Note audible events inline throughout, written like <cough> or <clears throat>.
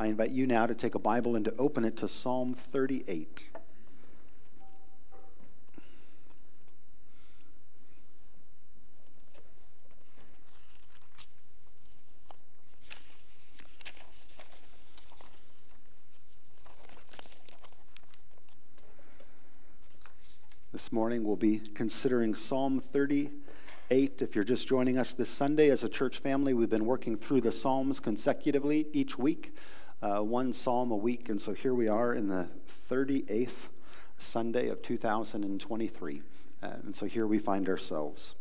I invite you now to take a Bible and to open it to Psalm 38. This morning we'll be considering Psalm 38. If you're just joining us this Sunday as a church family, we've been working through the Psalms consecutively each week, uh, one Psalm a week. And so here we are in the 38th Sunday of 2023. Uh, and so here we find ourselves.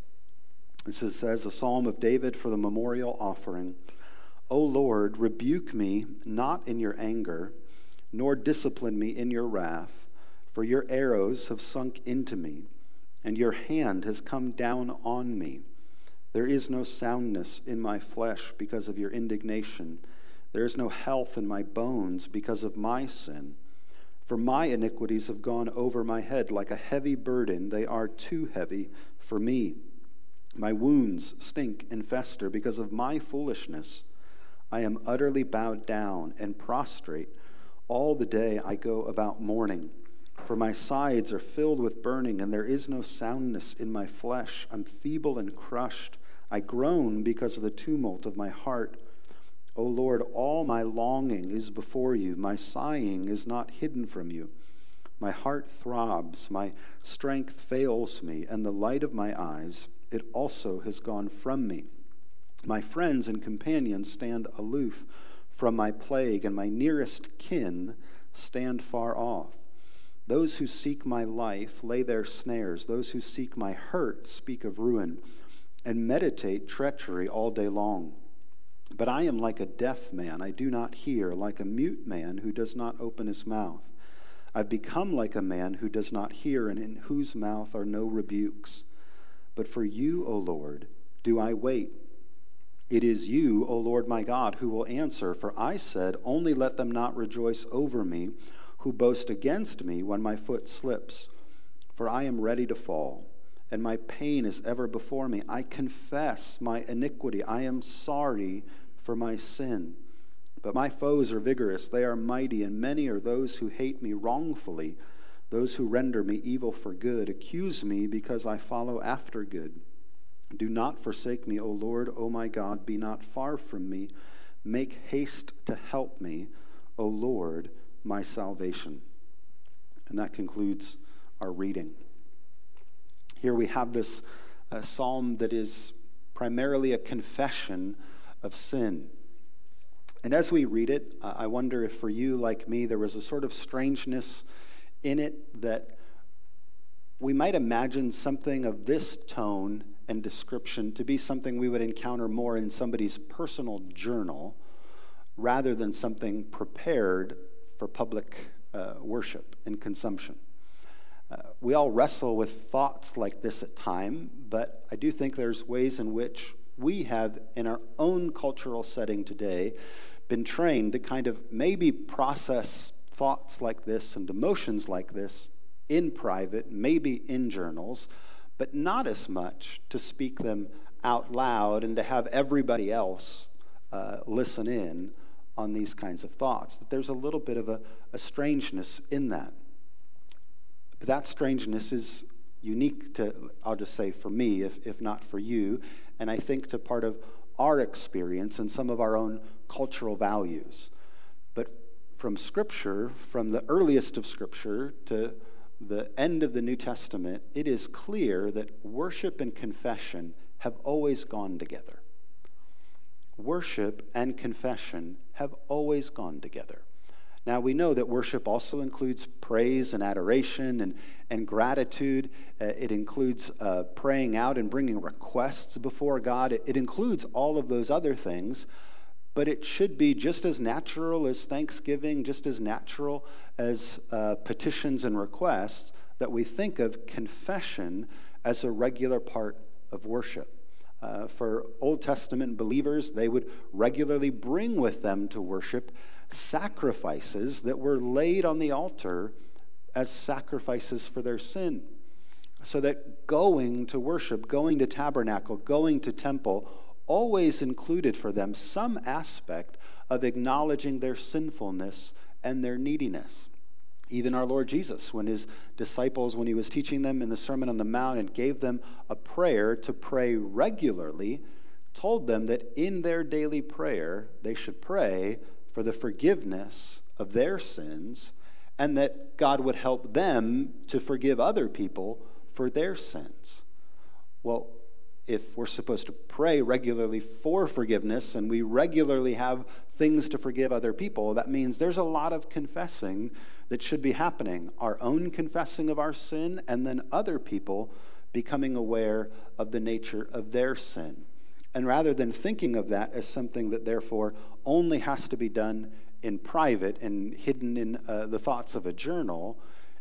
This is, says a psalm of David for the memorial offering. O Lord, rebuke me not in your anger, nor discipline me in your wrath for your arrows have sunk into me, and your hand has come down on me. There is no soundness in my flesh because of your indignation. There is no health in my bones because of my sin. For my iniquities have gone over my head like a heavy burden. They are too heavy for me. My wounds stink and fester because of my foolishness. I am utterly bowed down and prostrate. All the day I go about mourning for my sides are filled with burning, and there is no soundness in my flesh. I'm feeble and crushed. I groan because of the tumult of my heart. O Lord, all my longing is before you. My sighing is not hidden from you. My heart throbs, my strength fails me, and the light of my eyes, it also has gone from me. My friends and companions stand aloof from my plague, and my nearest kin stand far off. Those who seek my life lay their snares. Those who seek my hurt speak of ruin and meditate treachery all day long. But I am like a deaf man. I do not hear, like a mute man who does not open his mouth. I've become like a man who does not hear and in whose mouth are no rebukes. But for you, O Lord, do I wait. It is you, O Lord my God, who will answer. For I said, Only let them not rejoice over me who boast against me when my foot slips. For I am ready to fall, and my pain is ever before me. I confess my iniquity. I am sorry for my sin. But my foes are vigorous, they are mighty, and many are those who hate me wrongfully, those who render me evil for good, accuse me because I follow after good. Do not forsake me, O Lord, O my God, be not far from me. Make haste to help me, O Lord my salvation. And that concludes our reading. Here we have this uh, psalm that is primarily a confession of sin. And as we read it, I wonder if for you, like me, there was a sort of strangeness in it that we might imagine something of this tone and description to be something we would encounter more in somebody's personal journal rather than something prepared for public uh, worship and consumption. Uh, we all wrestle with thoughts like this at time, but I do think there's ways in which we have, in our own cultural setting today, been trained to kind of maybe process thoughts like this and emotions like this in private, maybe in journals, but not as much to speak them out loud and to have everybody else uh, listen in on these kinds of thoughts, that there's a little bit of a, a strangeness in that. But that strangeness is unique to, I'll just say for me, if, if not for you, and I think to part of our experience and some of our own cultural values. But from Scripture, from the earliest of Scripture to the end of the New Testament, it is clear that worship and confession have always gone together worship and confession have always gone together. Now, we know that worship also includes praise and adoration and, and gratitude. Uh, it includes uh, praying out and bringing requests before God. It, it includes all of those other things, but it should be just as natural as thanksgiving, just as natural as uh, petitions and requests, that we think of confession as a regular part of worship. Uh, for Old Testament believers, they would regularly bring with them to worship sacrifices that were laid on the altar as sacrifices for their sin. So that going to worship, going to tabernacle, going to temple always included for them some aspect of acknowledging their sinfulness and their neediness. Even our Lord Jesus, when his disciples, when he was teaching them in the Sermon on the Mount and gave them a prayer to pray regularly, told them that in their daily prayer they should pray for the forgiveness of their sins and that God would help them to forgive other people for their sins. Well, if we're supposed to pray regularly for forgiveness and we regularly have things to forgive other people, that means there's a lot of confessing that should be happening our own confessing of our sin, and then other people becoming aware of the nature of their sin. And rather than thinking of that as something that therefore only has to be done in private and hidden in uh, the thoughts of a journal,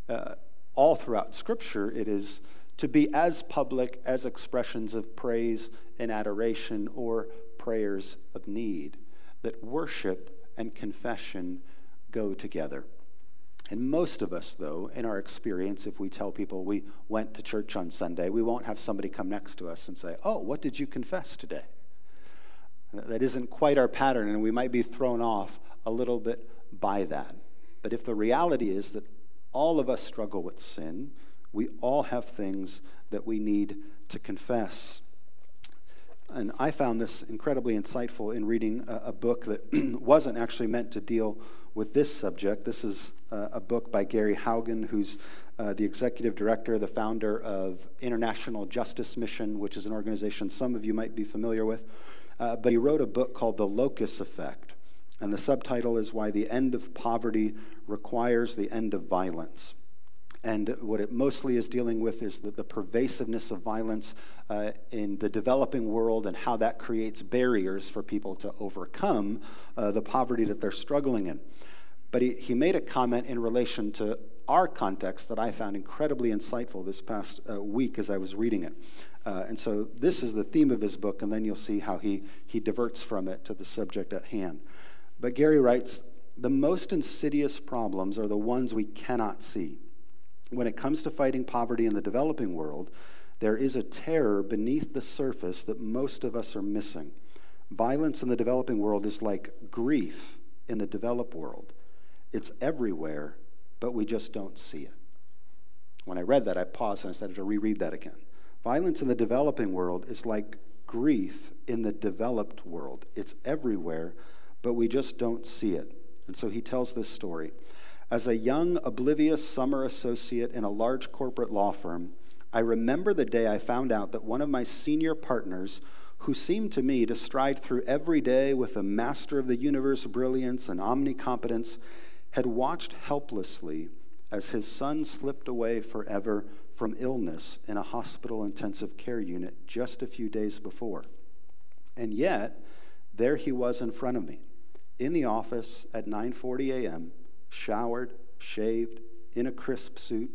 uh, all throughout Scripture, it is to be as public as expressions of praise and adoration or prayers of need. That worship and confession go together. And most of us, though, in our experience, if we tell people we went to church on Sunday, we won't have somebody come next to us and say, Oh, what did you confess today? That isn't quite our pattern, and we might be thrown off a little bit by that. But if the reality is that all of us struggle with sin, we all have things that we need to confess. And I found this incredibly insightful in reading a, a book that <clears throat> wasn't actually meant to deal with this subject. This is uh, a book by Gary Haugen, who's uh, the executive director, the founder of International Justice Mission, which is an organization some of you might be familiar with. Uh, but he wrote a book called The Locust Effect. And the subtitle is Why the End of Poverty Requires the End of Violence. And what it mostly is dealing with is the, the pervasiveness of violence uh, in the developing world and how that creates barriers for people to overcome uh, the poverty that they're struggling in. But he, he made a comment in relation to our context that I found incredibly insightful this past uh, week as I was reading it. Uh, and so this is the theme of his book, and then you'll see how he, he diverts from it to the subject at hand. But Gary writes The most insidious problems are the ones we cannot see when it comes to fighting poverty in the developing world, there is a terror beneath the surface that most of us are missing. Violence in the developing world is like grief in the developed world. It's everywhere, but we just don't see it. When I read that, I paused and I started to reread that again. Violence in the developing world is like grief in the developed world. It's everywhere, but we just don't see it. And so he tells this story. As a young, oblivious summer associate in a large corporate law firm, I remember the day I found out that one of my senior partners, who seemed to me to stride through every day with a master of the universe brilliance and omnicompetence, had watched helplessly as his son slipped away forever from illness in a hospital intensive care unit just a few days before. And yet, there he was in front of me, in the office at 9:40 a.m showered, shaved, in a crisp suit,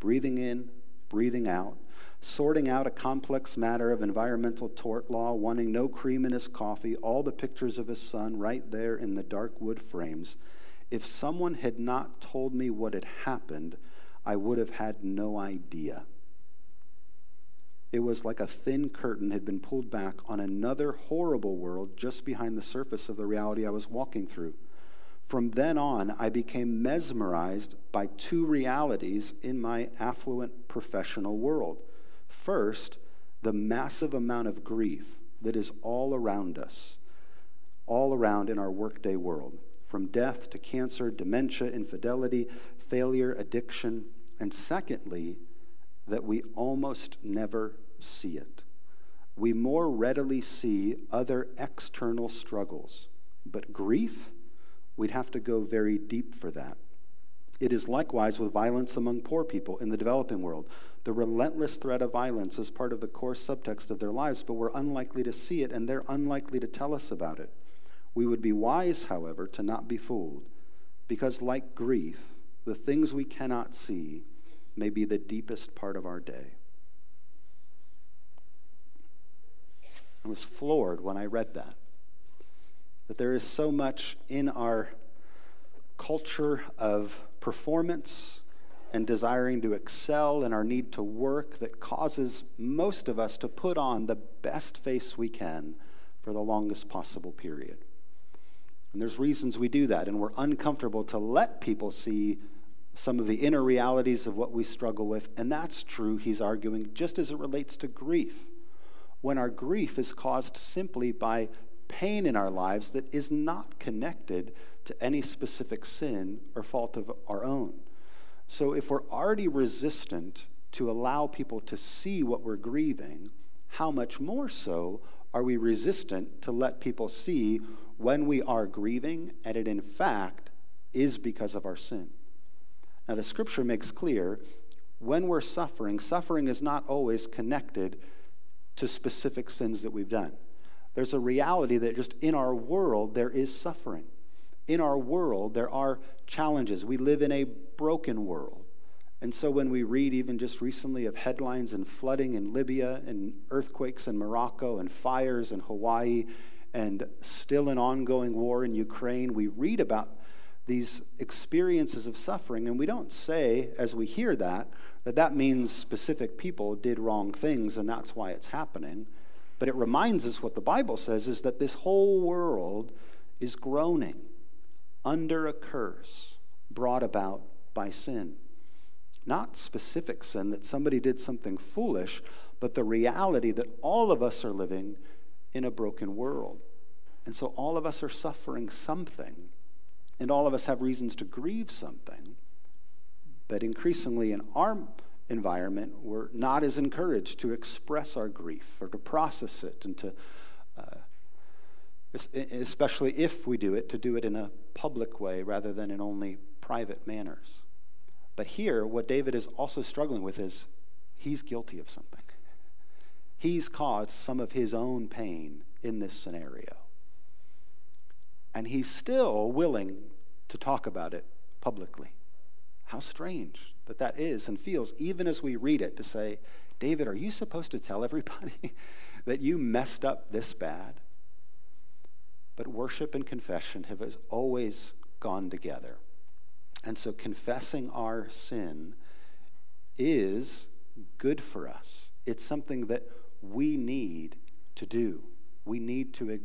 breathing in, breathing out, sorting out a complex matter of environmental tort law, wanting no cream in his coffee, all the pictures of his son right there in the dark wood frames. If someone had not told me what had happened, I would have had no idea. It was like a thin curtain had been pulled back on another horrible world just behind the surface of the reality I was walking through. From then on, I became mesmerized by two realities in my affluent professional world. First, the massive amount of grief that is all around us, all around in our workday world, from death to cancer, dementia, infidelity, failure, addiction. And secondly, that we almost never see it. We more readily see other external struggles, but grief, We'd have to go very deep for that. It is likewise with violence among poor people in the developing world. The relentless threat of violence is part of the core subtext of their lives, but we're unlikely to see it, and they're unlikely to tell us about it. We would be wise, however, to not be fooled, because like grief, the things we cannot see may be the deepest part of our day. I was floored when I read that that there is so much in our culture of performance and desiring to excel and our need to work that causes most of us to put on the best face we can for the longest possible period. And there's reasons we do that, and we're uncomfortable to let people see some of the inner realities of what we struggle with. And that's true, he's arguing, just as it relates to grief. When our grief is caused simply by pain in our lives that is not connected to any specific sin or fault of our own. So if we're already resistant to allow people to see what we're grieving, how much more so are we resistant to let people see when we are grieving and it in fact is because of our sin? Now, the scripture makes clear when we're suffering, suffering is not always connected to specific sins that we've done. There's a reality that just in our world there is suffering. In our world there are challenges. We live in a broken world. And so when we read, even just recently, of headlines and flooding in Libya and earthquakes in Morocco and fires in Hawaii and still an ongoing war in Ukraine, we read about these experiences of suffering. And we don't say, as we hear that, that that means specific people did wrong things and that's why it's happening. But it reminds us what the Bible says is that this whole world is groaning under a curse brought about by sin. Not specific sin, that somebody did something foolish, but the reality that all of us are living in a broken world. And so all of us are suffering something, and all of us have reasons to grieve something. But increasingly in our environment, we're not as encouraged to express our grief or to process it and to, uh, especially if we do it, to do it in a public way rather than in only private manners. But here, what David is also struggling with is he's guilty of something. He's caused some of his own pain in this scenario. And he's still willing to talk about it publicly. How strange that that is and feels, even as we read it, to say, David, are you supposed to tell everybody <laughs> that you messed up this bad? But worship and confession have always gone together. And so confessing our sin is good for us. It's something that we need to do. We need to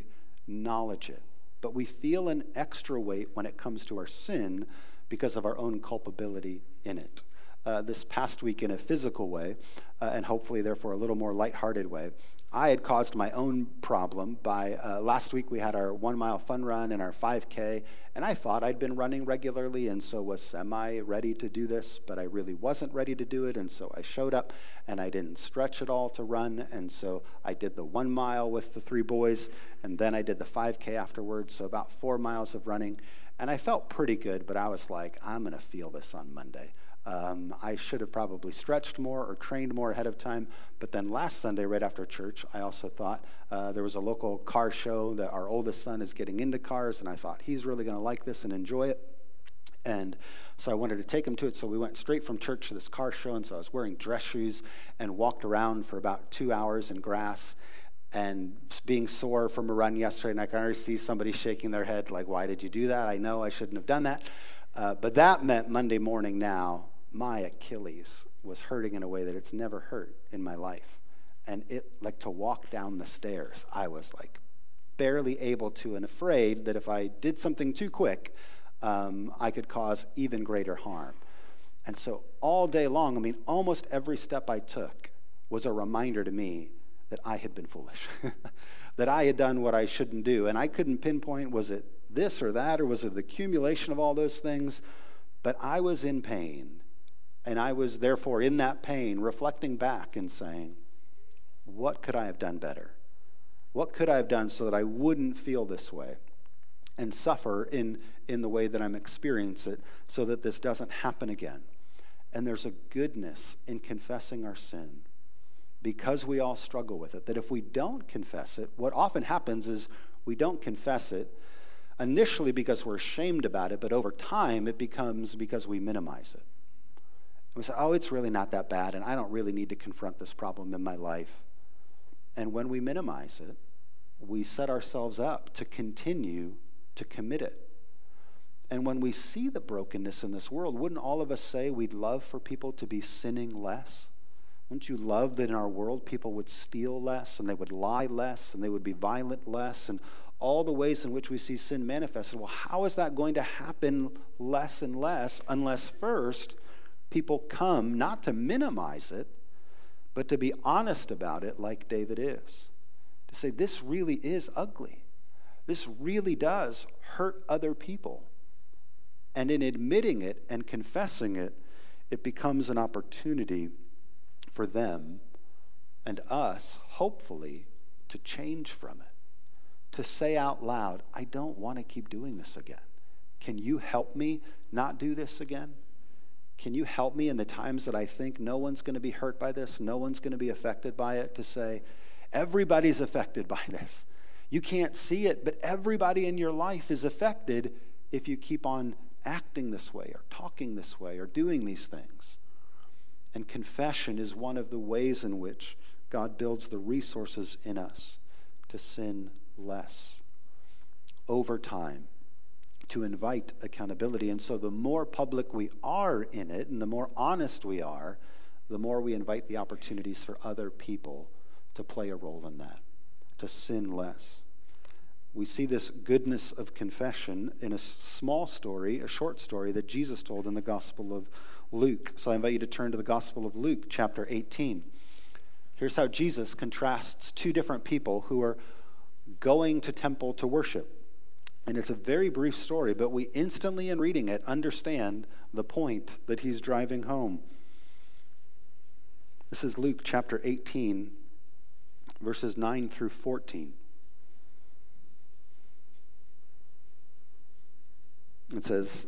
acknowledge it. But we feel an extra weight when it comes to our sin because of our own culpability in it. Uh, this past week, in a physical way, uh, and hopefully, therefore, a little more lighthearted way, I had caused my own problem by uh, last week we had our one mile fun run and our 5K, and I thought I'd been running regularly and so was semi ready to do this, but I really wasn't ready to do it, and so I showed up and I didn't stretch at all to run, and so I did the one mile with the three boys, and then I did the 5K afterwards, so about four miles of running, and I felt pretty good, but I was like, I'm going to feel this on Monday. Um, I should have probably stretched more or trained more ahead of time. But then last Sunday, right after church, I also thought uh, there was a local car show that our oldest son is getting into cars, and I thought he's really going to like this and enjoy it. And so I wanted to take him to it. So we went straight from church to this car show. And so I was wearing dress shoes and walked around for about two hours in grass and being sore from a run yesterday. And I can already see somebody shaking their head, like, why did you do that? I know I shouldn't have done that. Uh, but that meant Monday morning now my Achilles was hurting in a way that it's never hurt in my life. And it, like to walk down the stairs, I was like barely able to and afraid that if I did something too quick, um, I could cause even greater harm. And so all day long, I mean, almost every step I took was a reminder to me that I had been foolish, <laughs> that I had done what I shouldn't do. And I couldn't pinpoint was it this or that, or was it the accumulation of all those things? But I was in pain and I was therefore in that pain, reflecting back and saying, What could I have done better? What could I have done so that I wouldn't feel this way and suffer in, in the way that I'm experiencing it so that this doesn't happen again? And there's a goodness in confessing our sin because we all struggle with it. That if we don't confess it, what often happens is we don't confess it initially because we're ashamed about it, but over time it becomes because we minimize it. We say, oh, it's really not that bad, and I don't really need to confront this problem in my life. And when we minimize it, we set ourselves up to continue to commit it. And when we see the brokenness in this world, wouldn't all of us say we'd love for people to be sinning less? Wouldn't you love that in our world people would steal less and they would lie less and they would be violent less and all the ways in which we see sin manifested? Well, how is that going to happen less and less unless first people come not to minimize it, but to be honest about it like David is? To say, this really is ugly. This really does hurt other people. And in admitting it and confessing it, it becomes an opportunity for them and us, hopefully, to change from it. To say out loud, I don't want to keep doing this again. Can you help me not do this again? Can you help me in the times that I think no one's going to be hurt by this, no one's going to be affected by it, to say, everybody's affected <laughs> by this. You can't see it, but everybody in your life is affected if you keep on acting this way or talking this way or doing these things. And confession is one of the ways in which God builds the resources in us to sin less over time, to invite accountability. And so the more public we are in it and the more honest we are, the more we invite the opportunities for other people to play a role in that, to sin less we see this goodness of confession in a small story, a short story that Jesus told in the Gospel of Luke. So I invite you to turn to the Gospel of Luke, chapter 18. Here's how Jesus contrasts two different people who are going to temple to worship. And it's a very brief story, but we instantly, in reading it, understand the point that he's driving home. This is Luke chapter 18, verses 9 through 14. It says,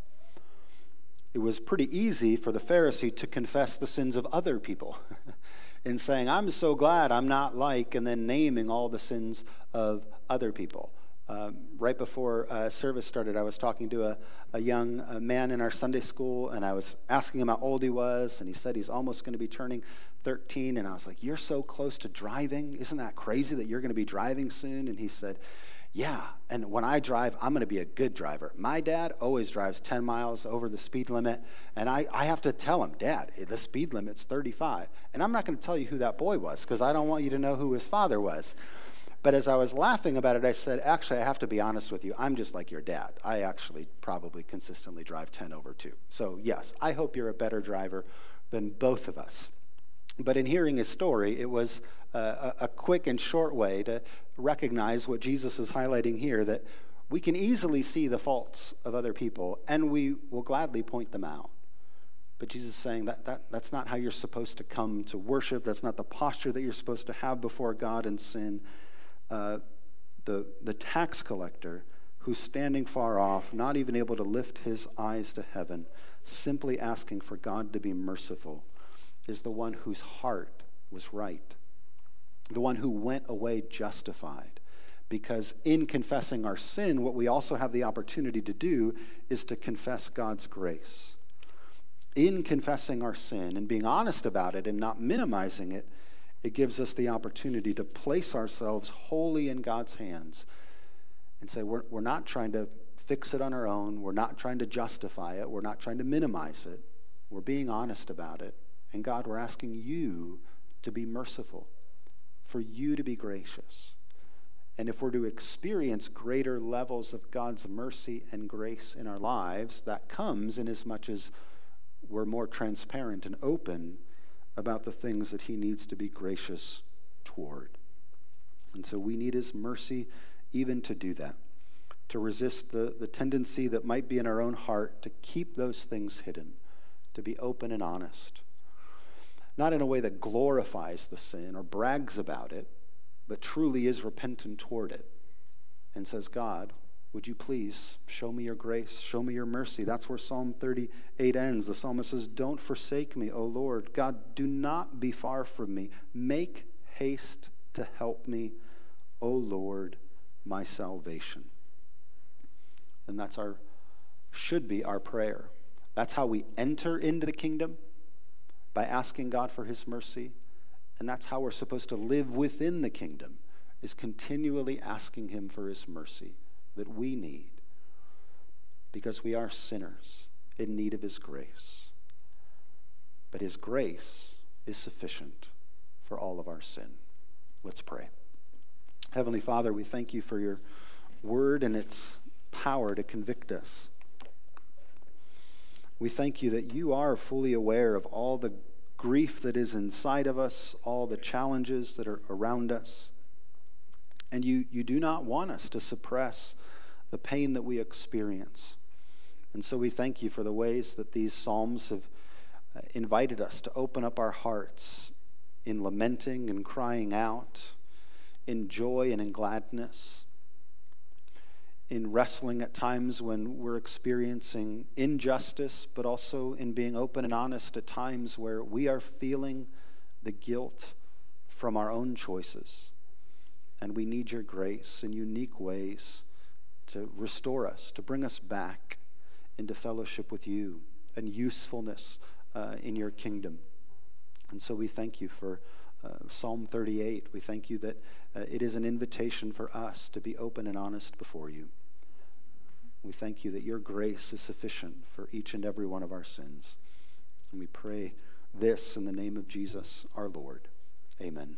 it was pretty easy for the Pharisee to confess the sins of other people <laughs> in saying, I'm so glad I'm not like, and then naming all the sins of other people. Um, right before uh, service started, I was talking to a, a young uh, man in our Sunday school, and I was asking him how old he was, and he said he's almost going to be turning 13. And I was like, You're so close to driving. Isn't that crazy that you're going to be driving soon? And he said, yeah, and when I drive, I'm going to be a good driver. My dad always drives 10 miles over the speed limit, and I, I have to tell him, Dad, eh, the speed limit's 35. And I'm not going to tell you who that boy was because I don't want you to know who his father was. But as I was laughing about it, I said, Actually, I have to be honest with you. I'm just like your dad. I actually probably consistently drive 10 over 2. So, yes, I hope you're a better driver than both of us. But in hearing his story, it was uh, a, a quick and short way to recognize what Jesus is highlighting here that we can easily see the faults of other people and we will gladly point them out. But Jesus is saying that, that that's not how you're supposed to come to worship. That's not the posture that you're supposed to have before God in sin. Uh, the, the tax collector who's standing far off, not even able to lift his eyes to heaven, simply asking for God to be merciful, is the one whose heart was right the one who went away justified. Because in confessing our sin, what we also have the opportunity to do is to confess God's grace. In confessing our sin and being honest about it and not minimizing it, it gives us the opportunity to place ourselves wholly in God's hands and say, we're, we're not trying to fix it on our own. We're not trying to justify it. We're not trying to minimize it. We're being honest about it. And God, we're asking you to be merciful for you to be gracious. And if we're to experience greater levels of God's mercy and grace in our lives, that comes in as much as we're more transparent and open about the things that He needs to be gracious toward. And so we need his mercy even to do that, to resist the, the tendency that might be in our own heart to keep those things hidden, to be open and honest. Not in a way that glorifies the sin or brags about it, but truly is repentant toward it and says, God, would you please show me your grace, show me your mercy? That's where Psalm 38 ends. The psalmist says, Don't forsake me, O Lord. God, do not be far from me. Make haste to help me, O Lord, my salvation. And that's our, should be our prayer. That's how we enter into the kingdom by asking God for his mercy. And that's how we're supposed to live within the kingdom, is continually asking him for his mercy that we need because we are sinners in need of His grace. But His grace is sufficient for all of our sin. Let's pray. Heavenly Father, we thank you for your word and its power to convict us. We thank you that you are fully aware of all the grief that is inside of us, all the challenges that are around us. And you, you do not want us to suppress the pain that we experience. And so we thank you for the ways that these Psalms have uh, invited us to open up our hearts in lamenting and crying out, in joy and in gladness, in wrestling at times when we're experiencing injustice, but also in being open and honest at times where we are feeling the guilt from our own choices. And we need your grace in unique ways to restore us, to bring us back into fellowship with you and usefulness uh, in your kingdom. And so we thank you for uh, Psalm 38. We thank you that uh, it is an invitation for us to be open and honest before you. We thank you that your grace is sufficient for each and every one of our sins. And we pray this in the name of Jesus, our Lord. Amen.